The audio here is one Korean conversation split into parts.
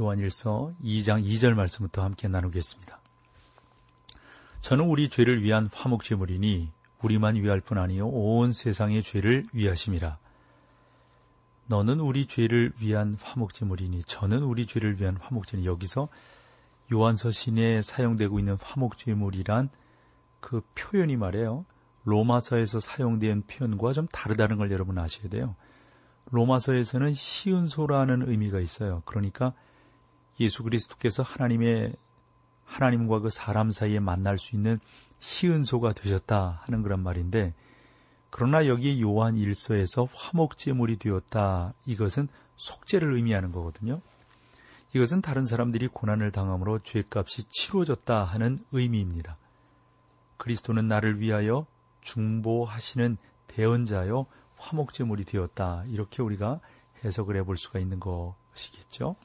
요한 1서 2장 2절 말씀부터 함께 나누겠습니다. 저는 우리 죄를 위한 화목제물이니 우리만 위할 뿐 아니요 온 세상의 죄를 위하심이라. 너는 우리 죄를 위한 화목제물이니 저는 우리 죄를 위한 화목제물 여기서 요한서 신에 사용되고 있는 화목제물이란 그 표현이 말이에요. 로마서에서 사용된 표현과 좀 다르다는 걸 여러분 아셔야 돼요. 로마서에서는 시은소라는 의미가 있어요. 그러니까 예수 그리스도께서 하나님의 하나님과 그 사람 사이에 만날 수 있는 시은소가 되셨다 하는 그런 말인데 그러나 여기 요한 1서에서 화목제물이 되었다. 이것은 속죄를 의미하는 거거든요. 이것은 다른 사람들이 고난을 당함으로 죄값이 치루어졌다 하는 의미입니다. 그리스도는 나를 위하여 중보하시는 대언자요 화목제물이 되었다. 이렇게 우리가 해석을 해볼 수가 있는 것이겠죠.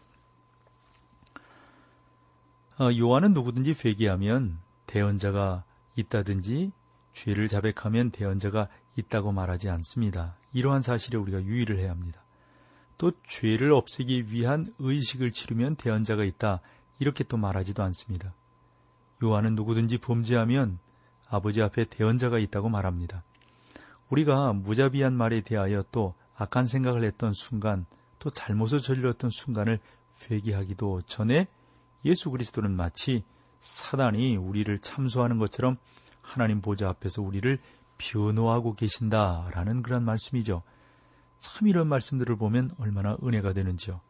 어, 요한은 누구든지 회개하면 대언자가 있다든지 죄를 자백하면 대언자가 있다고 말하지 않습니다. 이러한 사실에 우리가 유의를 해야 합니다. 또 죄를 없애기 위한 의식을 치르면 대언자가 있다. 이렇게 또 말하지도 않습니다. 요한은 누구든지 범죄하면 아버지 앞에 대언자가 있다고 말합니다. 우리가 무자비한 말에 대하여 또 악한 생각을 했던 순간, 또 잘못을 저질렀던 순간을 회개하기도 전에 예수 그리스도는 마치 사단이 우리를 참소하는 것처럼 하나님 보좌 앞에서 우리를 변호하고 계신다라는 그런 말씀이죠. 참 이런 말씀들을 보면 얼마나 은혜가 되는지요.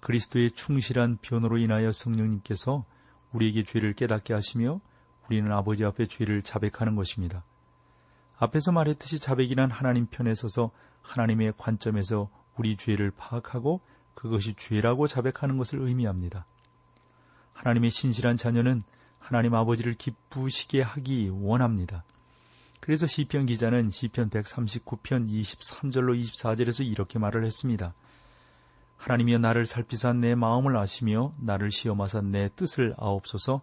그리스도의 충실한 변호로 인하여 성령님께서 우리에게 죄를 깨닫게 하시며 우리는 아버지 앞에 죄를 자백하는 것입니다. 앞에서 말했듯이 자백이란 하나님 편에 서서 하나님의 관점에서 우리 죄를 파악하고 그것이 죄라고 자백하는 것을 의미합니다. 하나님의 신실한 자녀는 하나님 아버지를 기쁘시게 하기 원합니다. 그래서 시편 기자는 시편 139편 23절로 24절에서 이렇게 말을 했습니다. 하나님이여 나를 살피사 내 마음을 아시며 나를 시험하사 내 뜻을 아옵소서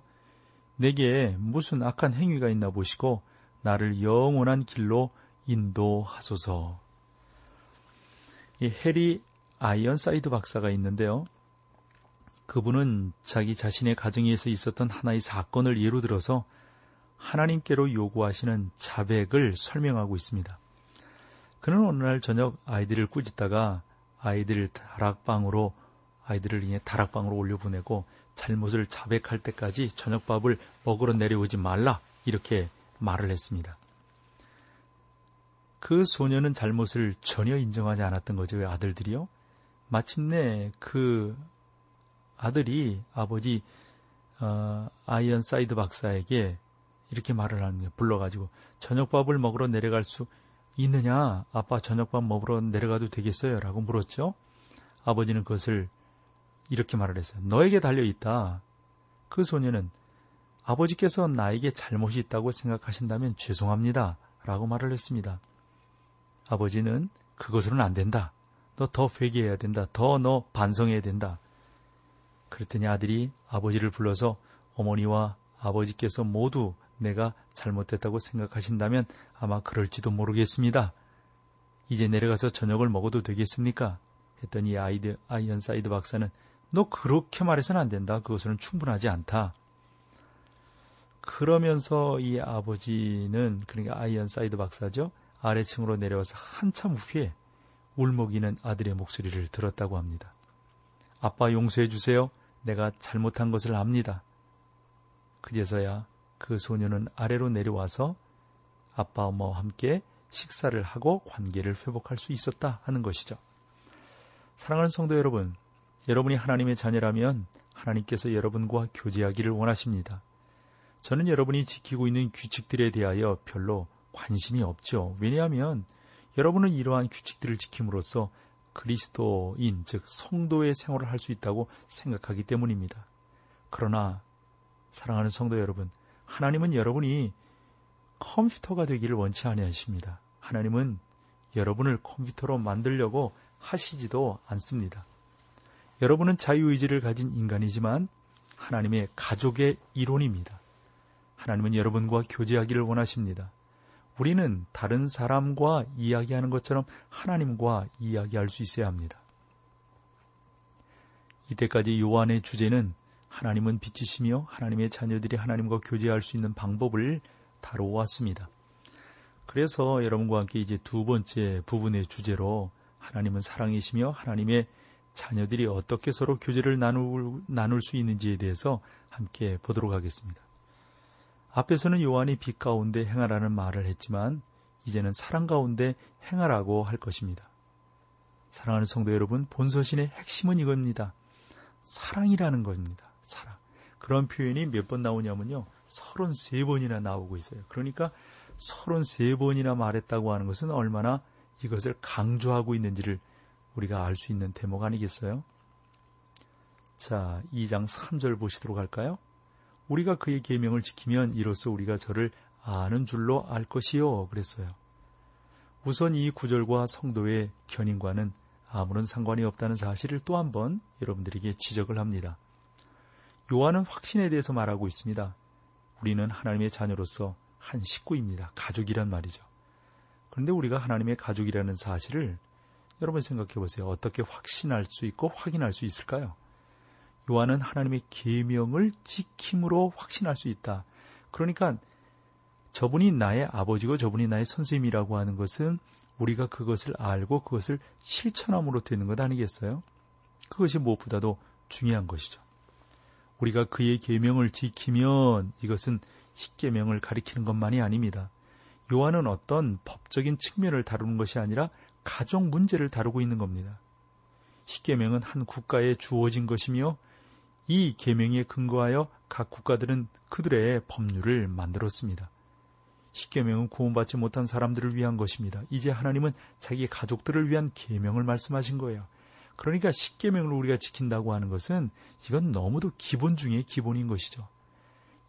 내게 무슨 악한 행위가 있나 보시고 나를 영원한 길로 인도하소서. 이 해리 아이언사이드 박사가 있는데요. 그분은 자기 자신의 가정에서 있었던 하나의 사건을 예로 들어서 하나님께로 요구하시는 자백을 설명하고 있습니다. 그는 어느 날 저녁 아이들을 꾸짖다가 아이들 다락방으로 아이들을 인해 다락방으로 올려보내고 잘못을 자백할 때까지 저녁밥을 먹으러 내려오지 말라 이렇게 말을 했습니다. 그 소녀는 잘못을 전혀 인정하지 않았던 거죠. 왜 아들들이요? 마침내 그 아들이 아버지 어, 아이언 사이드 박사에게 이렇게 말을 하는 거예요. 불러가지고 저녁밥을 먹으러 내려갈 수 있느냐? 아빠 저녁밥 먹으러 내려가도 되겠어요? 라고 물었죠. 아버지는 그것을 이렇게 말을 했어요. 너에게 달려있다. 그 소녀는 아버지께서 나에게 잘못이 있다고 생각하신다면 죄송합니다. 라고 말을 했습니다. 아버지는 그것으로는 안 된다. 너 더 회개해야 된다. 더 너 반성해야 된다. 그랬더니 아들이 아버지를 불러서 어머니와 아버지께서 모두 내가 잘못했다고 생각하신다면 아마 그럴지도 모르겠습니다. 이제 내려가서 저녁을 먹어도 되겠습니까? 했더니 아이드, 아이언 사이드 박사는 너 그렇게 말해서는 안 된다. 그것은 충분하지 않다. 그러면서 이 아버지는 그러니까 아이언 사이드 박사죠. 아래층으로 내려와서 한참 후에 울먹이는 아들의 목소리를 들었다고 합니다. 아빠 용서해 주세요. 내가 잘못한 것을 압니다. 그제서야 그 소녀는 아래로 내려와서 아빠 엄마와 함께 식사를 하고 관계를 회복할 수 있었다 하는 것이죠. 사랑하는 성도 여러분, 여러분이 하나님의 자녀라면 하나님께서 여러분과 교제하기를 원하십니다. 저는 여러분이 지키고 있는 규칙들에 대하여 별로 관심이 없죠. 왜냐하면 여러분은 이러한 규칙들을 지킴으로써 그리스도인, 즉 성도의 생활을 할 수 있다고 생각하기 때문입니다. 그러나 사랑하는 성도 여러분, 하나님은 여러분이 컴퓨터가 되기를 원치 아니하십니다. 하나님은 여러분을 컴퓨터로 만들려고 하시지도 않습니다. 여러분은 자유의지를 가진 인간이지만 하나님의 가족의 이론입니다. 하나님은 여러분과 교제하기를 원하십니다. 우리는 다른 사람과 이야기하는 것처럼 하나님과 이야기할 수 있어야 합니다. 이때까지 요한의 주제는 하나님은 빛이시며 하나님의 자녀들이 하나님과 교제할 수 있는 방법을 다루어왔습니다. 그래서 여러분과 함께 이제 두 번째 부분의 주제로 하나님은 사랑이시며 하나님의 자녀들이 어떻게 서로 교제를 나눌, 나눌 수 있는지에 대해서 함께 보도록 하겠습니다. 앞에서는 요한이 빛 가운데 행하라는 말을 했지만 이제는 사랑 가운데 행하라고 할 것입니다. 사랑하는 성도 여러분, 본서신의 핵심은 이겁니다. 사랑이라는 겁니다. 사랑. 그런 표현이 몇 번 나오냐면요. 33번이나 나오고 있어요. 그러니까 33번이나 말했다고 하는 것은 얼마나 이것을 강조하고 있는지를 우리가 알 수 있는 대목 아니겠어요? 자, 2장 3절 보시도록 할까요? 우리가 그의 계명을 지키면 이로써 우리가 저를 아는 줄로 알 것이요. 그랬어요. 우선 이 구절과 성도의 견인과는 아무런 상관이 없다는 사실을 또 한 번 여러분들에게 지적을 합니다. 요한은 확신에 대해서 말하고 있습니다. 우리는 하나님의 자녀로서 한 식구입니다. 가족이란 말이죠. 그런데 우리가 하나님의 가족이라는 사실을 여러분 생각해 보세요. 어떻게 확신할 수 있고 확인할 수 있을까요? 요한은 하나님의 계명을 지킴으로 확신할 수 있다. 그러니까 저분이 나의 아버지고 저분이 나의 선생님이라고 하는 것은 우리가 그것을 알고 그것을 실천함으로 되는 것 아니겠어요? 그것이 무엇보다도 중요한 것이죠. 우리가 그의 계명을 지키면 이것은 십계명을 가리키는 것만이 아닙니다. 요한은 어떤 법적인 측면을 다루는 것이 아니라 가족 문제를 다루고 있는 겁니다. 십계명은 한 국가에 주어진 것이며 이 계명에 근거하여 각 국가들은 그들의 법률을 만들었습니다. 십계명은 구원받지 못한 사람들을 위한 것입니다. 이제 하나님은 자기 가족들을 위한 계명을 말씀하신 거예요. 그러니까 십계명을 우리가 지킨다고 하는 것은 이건 너무도 기본 중의 기본인 것이죠.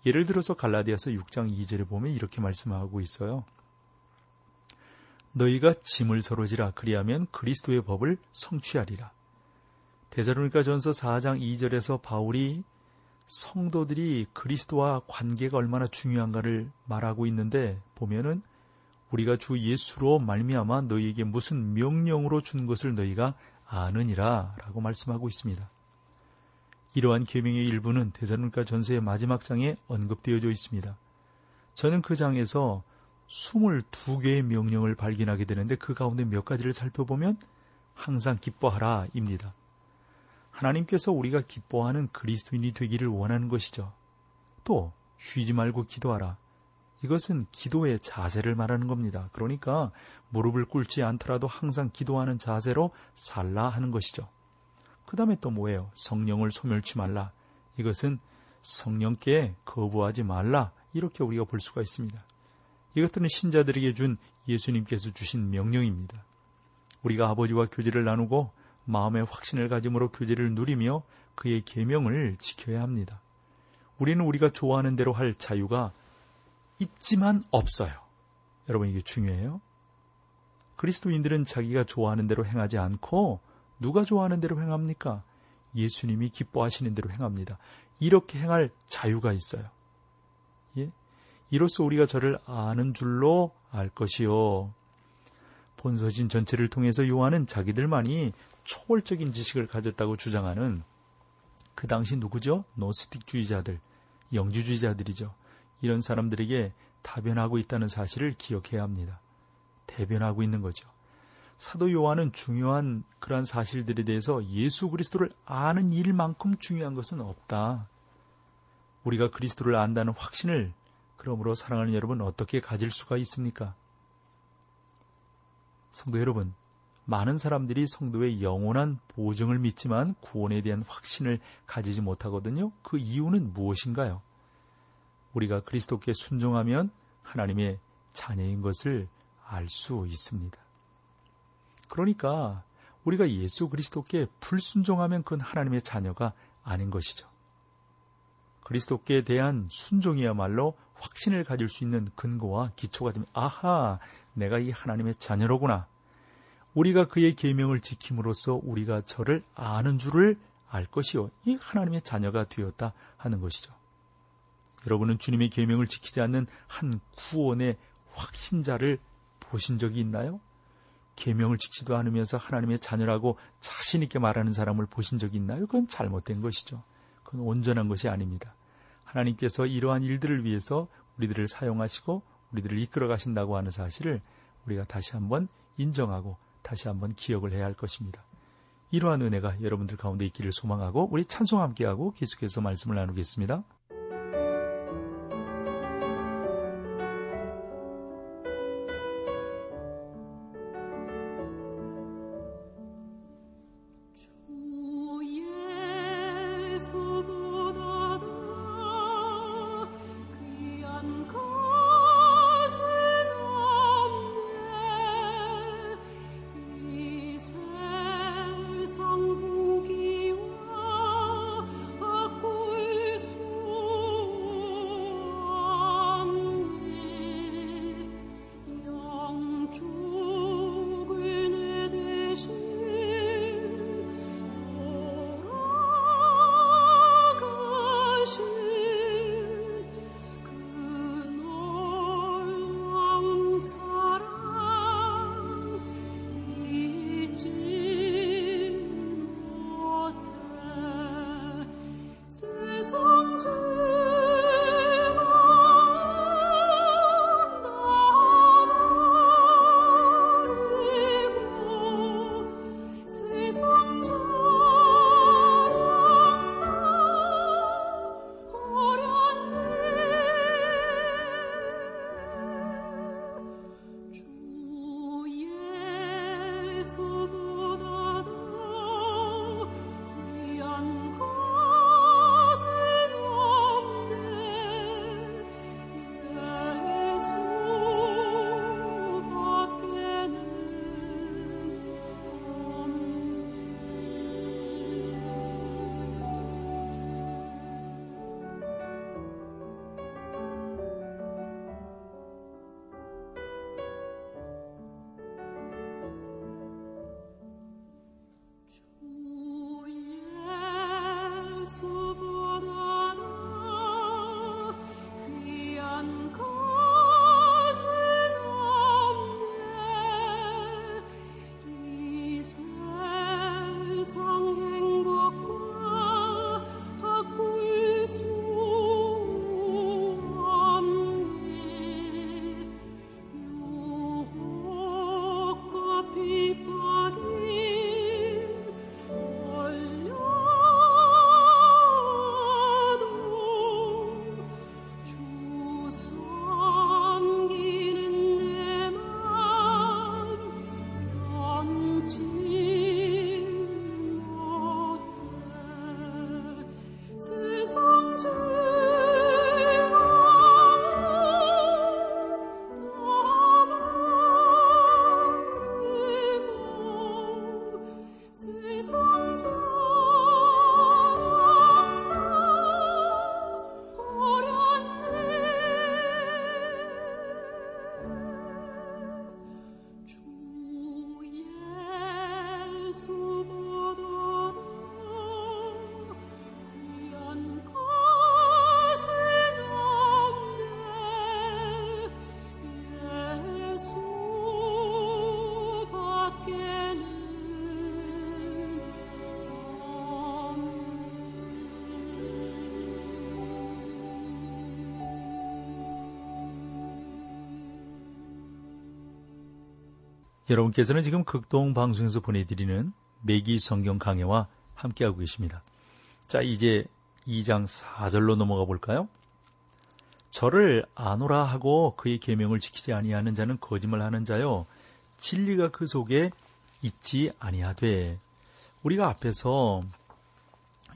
예를 들어서 갈라디아서 6장 2절에 보면 이렇게 말씀하고 있어요. 너희가 짐을 서로지라 그리하면 그리스도의 법을 성취하리라. 데살로니가 전서 4장 2절에서 바울이 성도들이 그리스도와 관계가 얼마나 중요한가를 말하고 있는데 보면은 우리가 주 예수로 말미암아 너희에게 무슨 명령으로 준 것을 너희가 아느니라라고 말씀하고 있습니다. 이러한 계명의 일부는 대사로니가 전서의 마지막 장에 언급되어져 있습니다. 저는 그 장에서 22개의 명령을 발견하게 되는데 그 가운데 몇 가지를 살펴보면 항상 기뻐하라입니다. 하나님께서 우리가 기뻐하는 그리스도인이 되기를 원하는 것이죠. 또 쉬지 말고 기도하라. 이것은 기도의 자세를 말하는 겁니다. 그러니까 무릎을 꿇지 않더라도 항상 기도하는 자세로 살라 하는 것이죠. 그 다음에 또 뭐예요? 성령을 소멸치 말라. 이것은 성령께 거부하지 말라. 이렇게 우리가 볼 수가 있습니다. 이것들은 신자들에게 준 예수님께서 주신 명령입니다. 우리가 아버지와 교제를 나누고 마음의 확신을 가짐으로 교제를 누리며 그의 계명을 지켜야 합니다. 우리는 우리가 좋아하는 대로 할 자유가 있지만 없어요. 여러분 이게 중요해요. 그리스도인들은 자기가 좋아하는 대로 행하지 않고 누가 좋아하는 대로 행합니까? 예수님이 기뻐하시는 대로 행합니다. 이렇게 행할 자유가 있어요. 예? 이로써 우리가 저를 아는 줄로 알 것이요. 본서신 전체를 통해서 요한은 자기들만이 초월적인 지식을 가졌다고 주장하는 그 당시 누구죠? 노스틱주의자들, 영주주의자들이죠. 이런 사람들에게 다변하고 있다는 사실을 기억해야 합니다. 대변하고 있는 거죠. 사도 요한은 중요한 그러한 사실들에 대해서 예수 그리스도를 아는 일만큼 중요한 것은 없다. 우리가 그리스도를 안다는 확신을 그러므로 사랑하는 여러분 어떻게 가질 수가 있습니까? 성도 여러분, 많은 사람들이 성도의 영원한 보증을 믿지만 구원에 대한 확신을 가지지 못하거든요. 그 이유는 무엇인가요? 우리가 그리스도께 순종하면 하나님의 자녀인 것을 알 수 있습니다. 그러니까 우리가 예수 그리스도께 불순종하면 그건 하나님의 자녀가 아닌 것이죠. 그리스도께 대한 순종이야말로 확신을 가질 수 있는 근거와 기초가 되면 아하 내가 이 하나님의 자녀로구나. 우리가 그의 계명을 지킴으로써 우리가 저를 아는 줄을 알 것이요 이 하나님의 자녀가 되었다 하는 것이죠. 여러분은 주님의 계명을 지키지 않는 한 구원의 확신자를 보신 적이 있나요? 계명을 지키지도 않으면서 하나님의 자녀라고 자신 있게 말하는 사람을 보신 적이 있나요? 그건 잘못된 것이죠. 그건 온전한 것이 아닙니다. 하나님께서 이러한 일들을 위해서 우리들을 사용하시고 우리들을 이끌어 가신다고 하는 사실을 우리가 다시 한번 인정하고 다시 한번 기억을 해야 할 것입니다. 이러한 은혜가 여러분들 가운데 있기를 소망하고 우리 찬송 함께하고 계속해서 말씀을 나누겠습니다. 여러분께서는 지금 극동 방송에서 보내드리는 매기 성경 강해와 함께하고 계십니다. 자, 이제 2장 4절로 넘어가 볼까요? 저를 아노라 하고 그의 계명을 지키지 아니하는 자는 거짓말하는 자요 진리가 그 속에 있지 아니하되 우리가 앞에서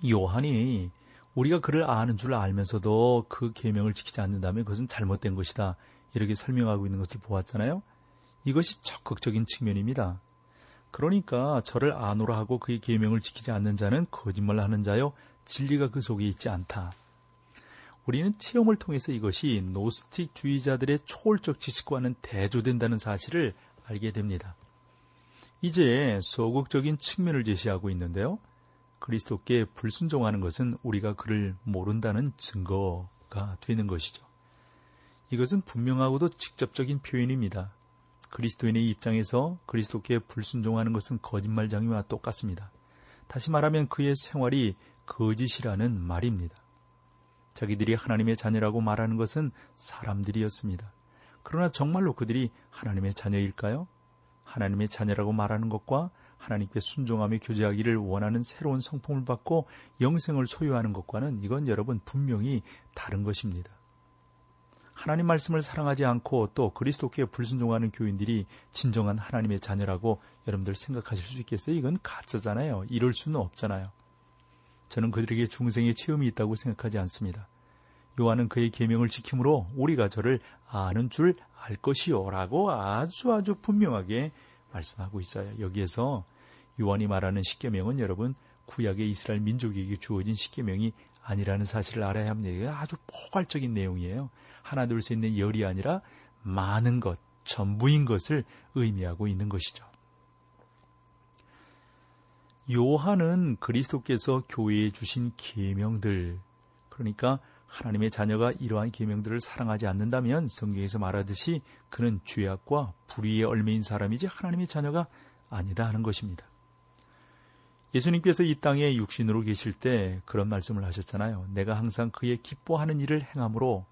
요한이 우리가 그를 아는 줄 알면서도 그 계명을 지키지 않는다면 그것은 잘못된 것이다 이렇게 설명하고 있는 것을 보았잖아요. 이것이 적극적인 측면입니다. 그러니까 저를 아노라 하고 그의 계명을 지키지 않는 자는 거짓말을 하는 자요 진리가 그 속에 있지 않다. 우리는 체험을 통해서 이것이 노스틱 주의자들의 초월적 지식과는 대조된다는 사실을 알게 됩니다. 이제 소극적인 측면을 제시하고 있는데요. 그리스도께 불순종하는 것은 우리가 그를 모른다는 증거가 되는 것이죠. 이것은 분명하고도 직접적인 표현입니다. 그리스도인의 입장에서 그리스도께 불순종하는 것은 거짓말장이와 똑같습니다. 다시 말하면 그의 생활이 거짓이라는 말입니다. 자기들이 하나님의 자녀라고 말하는 것은 사람들이었습니다. 그러나 정말로 그들이 하나님의 자녀일까요? 하나님의 자녀라고 말하는 것과 하나님께 순종하며 교제하기를 원하는 새로운 성품을 받고 영생을 소유하는 것과는 이건 여러분 분명히 다른 것입니다. 하나님 말씀을 사랑하지 않고 또 그리스도께 불순종하는 교인들이 진정한 하나님의 자녀라고 여러분들 생각하실 수 있겠어요? 이건 가짜잖아요. 이럴 수는 없잖아요. 저는 그들에게 중생의 체험이 있다고 생각하지 않습니다. 요한은 그의 계명을 지킴으로 우리가 저를 아는 줄 알 것이요라고 아주 아주 분명하게 말씀하고 있어요. 여기에서 요한이 말하는 십계명은 여러분 구약의 이스라엘 민족에게 주어진 십계명이 아니라는 사실을 알아야 합니다. 이게 아주 포괄적인 내용이에요. 하나 둘셋 있는 열이 아니라 많은 것, 전부인 것을 의미하고 있는 것이죠. 요한은 그리스도께서 교회에 주신 계명들 그러니까 하나님의 자녀가 이러한 계명들을 사랑하지 않는다면 성경에서 말하듯이 그는 죄악과 불의에 얼매인 사람이지 하나님의 자녀가 아니다 하는 것입니다. 예수님께서 이 땅에 육신으로 계실 때 그런 말씀을 하셨잖아요. 내가 항상 그의 기뻐하는 일을 행함으로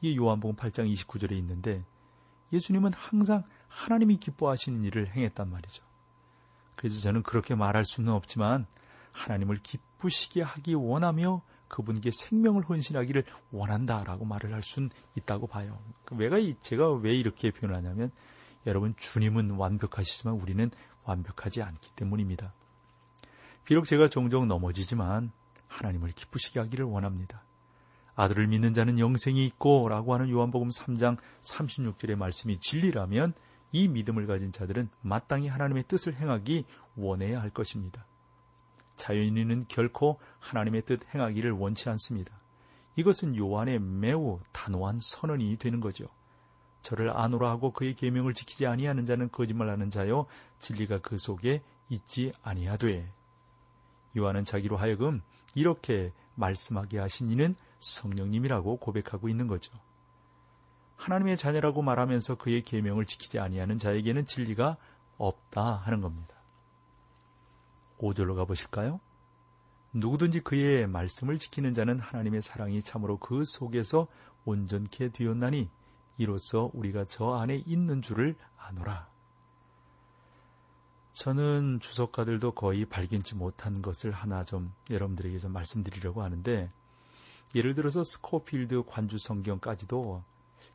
이 요한복음 8장 29절에 있는데 예수님은 항상 하나님이 기뻐하시는 일을 행했단 말이죠. 그래서 저는 그렇게 말할 수는 없지만 하나님을 기쁘시게 하기 원하며 그분께 생명을 헌신하기를 원한다라고 말을 할 수는 있다고 봐요. 왜가 제가 왜 이렇게 표현하냐면 여러분 주님은 완벽하시지만 우리는 완벽하지 않기 때문입니다. 비록 제가 종종 넘어지지만 하나님을 기쁘시게 하기를 원합니다. 아들을 믿는 자는 영생이 있고 라고 하는 요한복음 3장 36절의 말씀이 진리라면 이 믿음을 가진 자들은 마땅히 하나님의 뜻을 행하기 원해야 할 것입니다. 자연인은 결코 하나님의 뜻 행하기를 원치 않습니다. 이것은 요한의 매우 단호한 선언이 되는 거죠. 저를 아노라 하고 그의 계명을 지키지 아니하는 자는 거짓말하는 자요 진리가 그 속에 있지 아니하되 요한은 자기로 하여금 이렇게 말씀하게 하신 이는 성령님이라고 고백하고 있는 거죠. 하나님의 자녀라고 말하면서 그의 계명을 지키지 아니하는 자에게는 진리가 없다 하는 겁니다. 5절로 가보실까요? 누구든지 그의 말씀을 지키는 자는 하나님의 사랑이 참으로 그 속에서 온전케 되었나니 이로써 우리가 저 안에 있는 줄을 아노라. 저는 주석가들도 거의 발견치 못한 것을 하나 좀 여러분들에게 좀 말씀드리려고 하는데 예를 들어서 스코필드 관주 성경까지도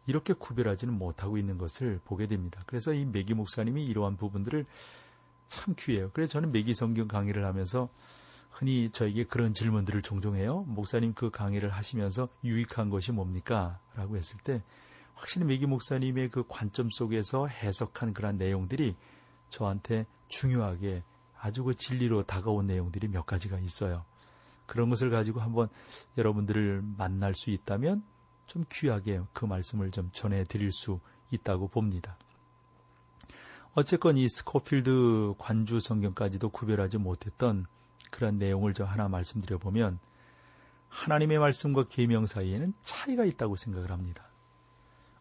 이렇게 구별하지는 못하고 있는 것을 보게 됩니다. 그래서 이 메기 목사님이 이러한 부분들을 참 귀해요. 그래서 저는 메기 성경 강의를 하면서 흔히 저에게 그런 질문들을 종종 해요. 목사님 그 강의를 하시면서 유익한 것이 뭡니까? 라고 했을 때 확실히 메기 목사님의 그 관점 속에서 해석한 그런 내용들이 저한테 중요하게 아주 그 진리로 다가온 내용들이 몇 가지가 있어요. 그런 것을 가지고 한번 여러분들을 만날 수 있다면 좀 귀하게 그 말씀을 좀 전해 드릴 수 있다고 봅니다. 어쨌건 이 스코필드 관주 성경까지도 구별하지 못했던 그런 내용을 저 하나 말씀드려 보면 하나님의 말씀과 계명 사이에는 차이가 있다고 생각을 합니다.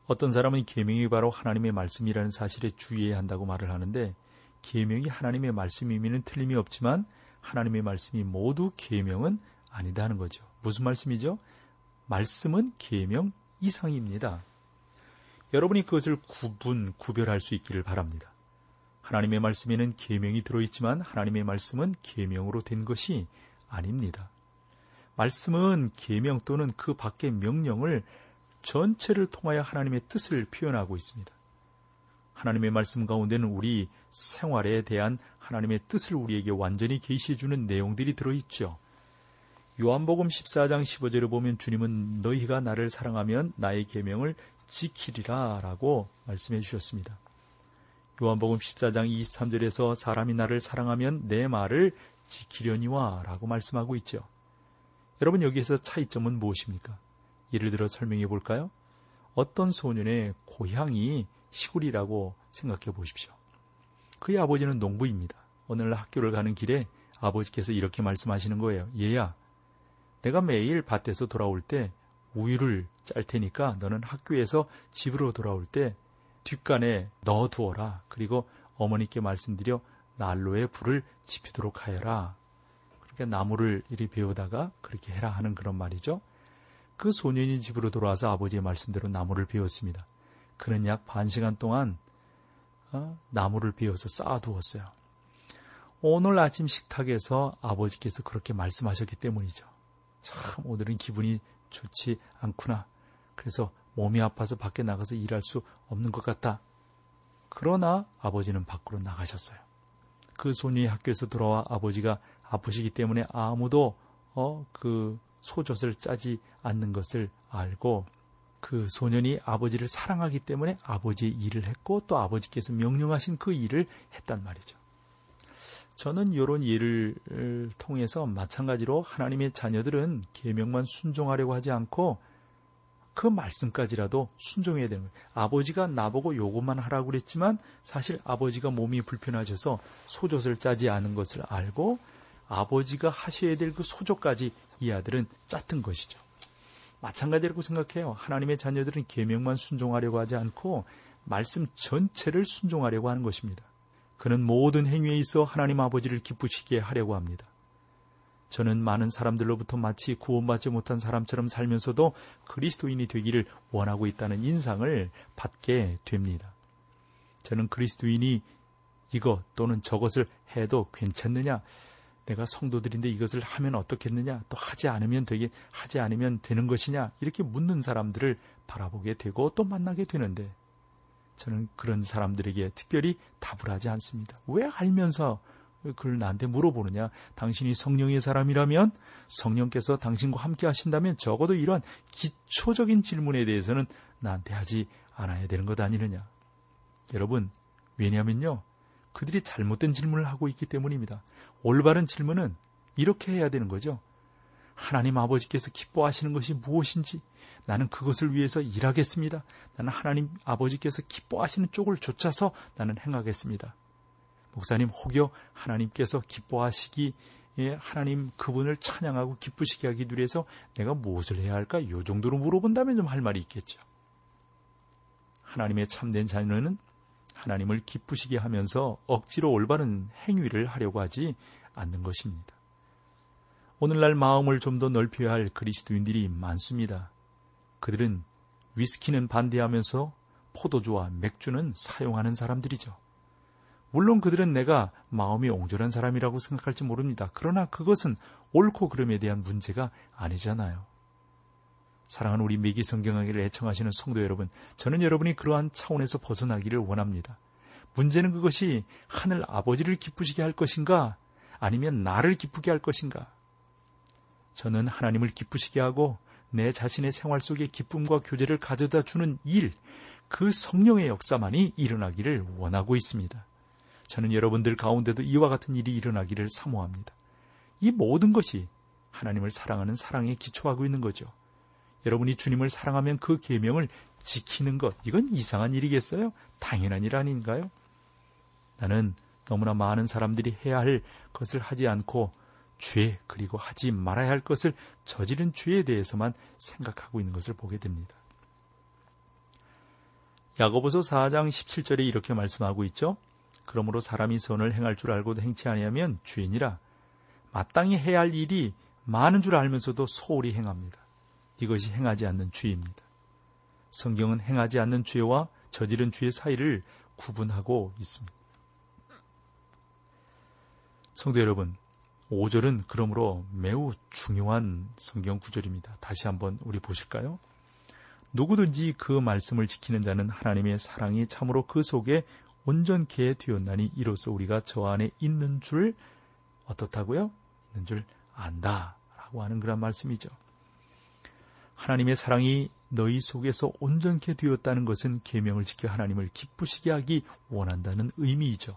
어떤 사람은 계명이 바로 하나님의 말씀이라는 사실에 주의해야 한다고 말을 하는데 계명이 하나님의 말씀이면 틀림이 없지만 하나님의 말씀이 모두 계명은 아니다 하는 거죠. 무슨 말씀이죠? 말씀은 계명 이상입니다. 여러분이 그것을 구분, 구별할 수 있기를 바랍니다. 하나님의 말씀에는 계명이 들어 있지만 하나님의 말씀은 계명으로 된 것이 아닙니다. 말씀은 계명 또는 그 밖의 명령을 전체를 통하여 하나님의 뜻을 표현하고 있습니다. 하나님의 말씀 가운데는 우리 생활에 대한 하나님의 뜻을 우리에게 완전히 계시해 주는 내용들이 들어 있죠. 요한복음 14장 15절을 보면 주님은 너희가 나를 사랑하면 나의 계명을 지키리라라고 말씀해 주셨습니다. 요한복음 14장 23절에서 사람이 나를 사랑하면 내 말을 지키려니와 라고 말씀하고 있죠. 여러분 여기에서 차이점은 무엇입니까? 예를 들어 설명해 볼까요? 어떤 소년의 고향이 시골이라고 생각해 보십시오. 그의 아버지는 농부입니다. 오늘 학교를 가는 길에 아버지께서 이렇게 말씀하시는 거예요. 얘야, 내가 매일 밭에서 돌아올 때 우유를 짤 테니까 너는 학교에서 집으로 돌아올 때 뒷간에 넣어두어라. 그리고 어머니께 말씀드려 난로에 불을 지피도록 하여라. 그러니까 나무를 이리 배우다가 그렇게 해라 하는 그런 말이죠. 그 소년이 집으로 돌아와서 아버지의 말씀대로 나무를 배웠습니다. 그는 약 반 시간 동안 어? 나무를 베어서 쌓아두었어요. 오늘 아침 식탁에서 아버지께서 그렇게 말씀하셨기 때문이죠. 참 오늘은 기분이 좋지 않구나. 그래서 몸이 아파서 밖에 나가서 일할 수 없는 것 같다. 그러나 아버지는 밖으로 나가셨어요. 그 손이 학교에서 돌아와 아버지가 아프시기 때문에 아무도 어, 그 소젖을 짜지 않는 것을 알고 그 소년이 아버지를 사랑하기 때문에 아버지의 일을 했고 또 아버지께서 명령하신 그 일을 했단 말이죠. 저는 이런 예를 통해서 마찬가지로 하나님의 자녀들은 계명만 순종하려고 하지 않고 그 말씀까지라도 순종해야 되는 거예요. 아버지가 나보고 요것만 하라고 그랬지만 사실 아버지가 몸이 불편하셔서 소젖을 짜지 않은 것을 알고 아버지가 하셔야 될 그 소조까지 이 아들은 짰던 것이죠. 마찬가지라고 생각해요. 하나님의 자녀들은 계명만 순종하려고 하지 않고 말씀 전체를 순종하려고 하는 것입니다. 그는 모든 행위에 있어 하나님 아버지를 기쁘시게 하려고 합니다. 저는 많은 사람들로부터 마치 구원받지 못한 사람처럼 살면서도 그리스도인이 되기를 원하고 있다는 인상을 받게 됩니다. 저는 그리스도인이 이것 또는 저것을 해도 괜찮느냐? 내가 성도들인데 이것을 하면 어떻겠느냐? 또 하지 않으면 되게 하지 않으면 되는 것이냐? 이렇게 묻는 사람들을 바라보게 되고 또 만나게 되는데 저는 그런 사람들에게 특별히 답을 하지 않습니다. 왜 알면서 그걸 나한테 물어보느냐? 당신이 성령의 사람이라면 성령께서 당신과 함께 하신다면 적어도 이러한 기초적인 질문에 대해서는 나한테 하지 않아야 되는 것 아니느냐? 여러분, 왜냐면요. 그들이 잘못된 질문을 하고 있기 때문입니다. 올바른 질문은 이렇게 해야 되는 거죠. 하나님 아버지께서 기뻐하시는 것이 무엇인지, 나는 그것을 위해서 일하겠습니다. 나는 하나님 아버지께서 기뻐하시는 쪽을 쫓아서 나는 행하겠습니다. 목사님 혹여 하나님께서 기뻐하시기 예, 하나님 그분을 찬양하고 기쁘시게 하기 위해서 내가 무엇을 해야 할까? 요 정도로 물어본다면 좀 할 말이 있겠죠. 하나님의 참된 자녀는 하나님을 기쁘시게 하면서 억지로 올바른 행위를 하려고 하지 않는 것입니다. 오늘날 마음을 좀 더 넓혀야 할 그리스도인들이 많습니다. 그들은 위스키는 반대하면서 포도주와 맥주는 사용하는 사람들이죠. 물론 그들은 내가 마음이 옹졸한 사람이라고 생각할지 모릅니다. 그러나 그것은 옳고 그름에 대한 문제가 아니잖아요. 사랑하는 우리 미기 성경하기를 애청하시는 성도 여러분, 저는 여러분이 그러한 차원에서 벗어나기를 원합니다. 문제는 그것이 하늘 아버지를 기쁘시게 할 것인가, 아니면 나를 기쁘게 할 것인가. 저는 하나님을 기쁘시게 하고 내 자신의 생활 속에 기쁨과 교제를 가져다 주는 일, 그 성령의 역사만이 일어나기를 원하고 있습니다. 저는 여러분들 가운데도 이와 같은 일이 일어나기를 사모합니다. 이 모든 것이 하나님을 사랑하는 사랑에 기초하고 있는 거죠. 여러분이 주님을 사랑하면 그 계명을 지키는 것, 이건 이상한 일이겠어요? 당연한 일 아닌가요? 나는 너무나 많은 사람들이 해야 할 것을 하지 않고 죄 그리고 하지 말아야 할 것을 저지른 죄에 대해서만 생각하고 있는 것을 보게 됩니다. 야고보서 4장 17절에 이렇게 말씀하고 있죠. 그러므로 사람이 선을 행할 줄 알고도 행치 아니하면 죄인이라 마땅히 해야 할 일이 많은 줄 알면서도 소홀히 행합니다. 이것이 행하지 않는 죄입니다. 성경은 행하지 않는 죄와 저지른 죄 사이를 구분하고 있습니다. 성도 여러분, 5절은 그러므로 매우 중요한 성경 구절입니다. 다시 한번 우리 보실까요? 누구든지 그 말씀을 지키는 자는 하나님의 사랑이 참으로 그 속에 온전케 되었나니 이로써 우리가 저 안에 있는 줄 어떻다고요? 있는 줄 안다. 라고 하는 그런 말씀이죠. 하나님의 사랑이 너희 속에서 온전케 되었다는 것은 계명을 지켜 하나님을 기쁘시게 하기 원한다는 의미이죠.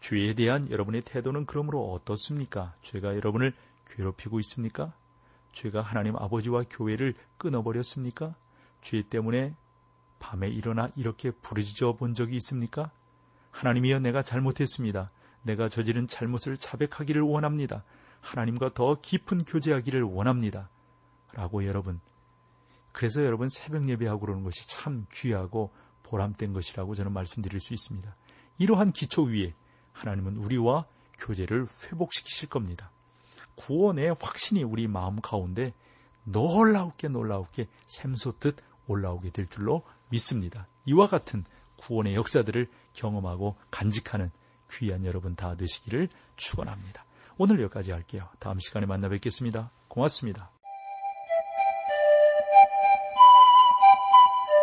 죄에 대한 여러분의 태도는 그러므로 어떻습니까? 죄가 여러분을 괴롭히고 있습니까? 죄가 하나님 아버지와 교회를 끊어버렸습니까? 죄 때문에 밤에 일어나 이렇게 부르짖어 본 적이 있습니까? 하나님이여 내가 잘못했습니다. 내가 저지른 잘못을 자백하기를 원합니다. 하나님과 더 깊은 교제하기를 원합니다. 라고 여러분. 그래서 여러분 새벽 예배하고 그러는 것이 참 귀하고 보람된 것이라고 저는 말씀드릴 수 있습니다. 이러한 기초 위에 하나님은 우리와 교제를 회복시키실 겁니다. 구원의 확신이 우리 마음 가운데 놀라우게 놀라우게 샘솟듯 올라오게 될 줄로 믿습니다. 이와 같은 구원의 역사들을 경험하고 간직하는 귀한 여러분 다 되시기를 축원합니다. 오늘 여기까지 할게요. 다음 시간에 만나 뵙겠습니다. 고맙습니다.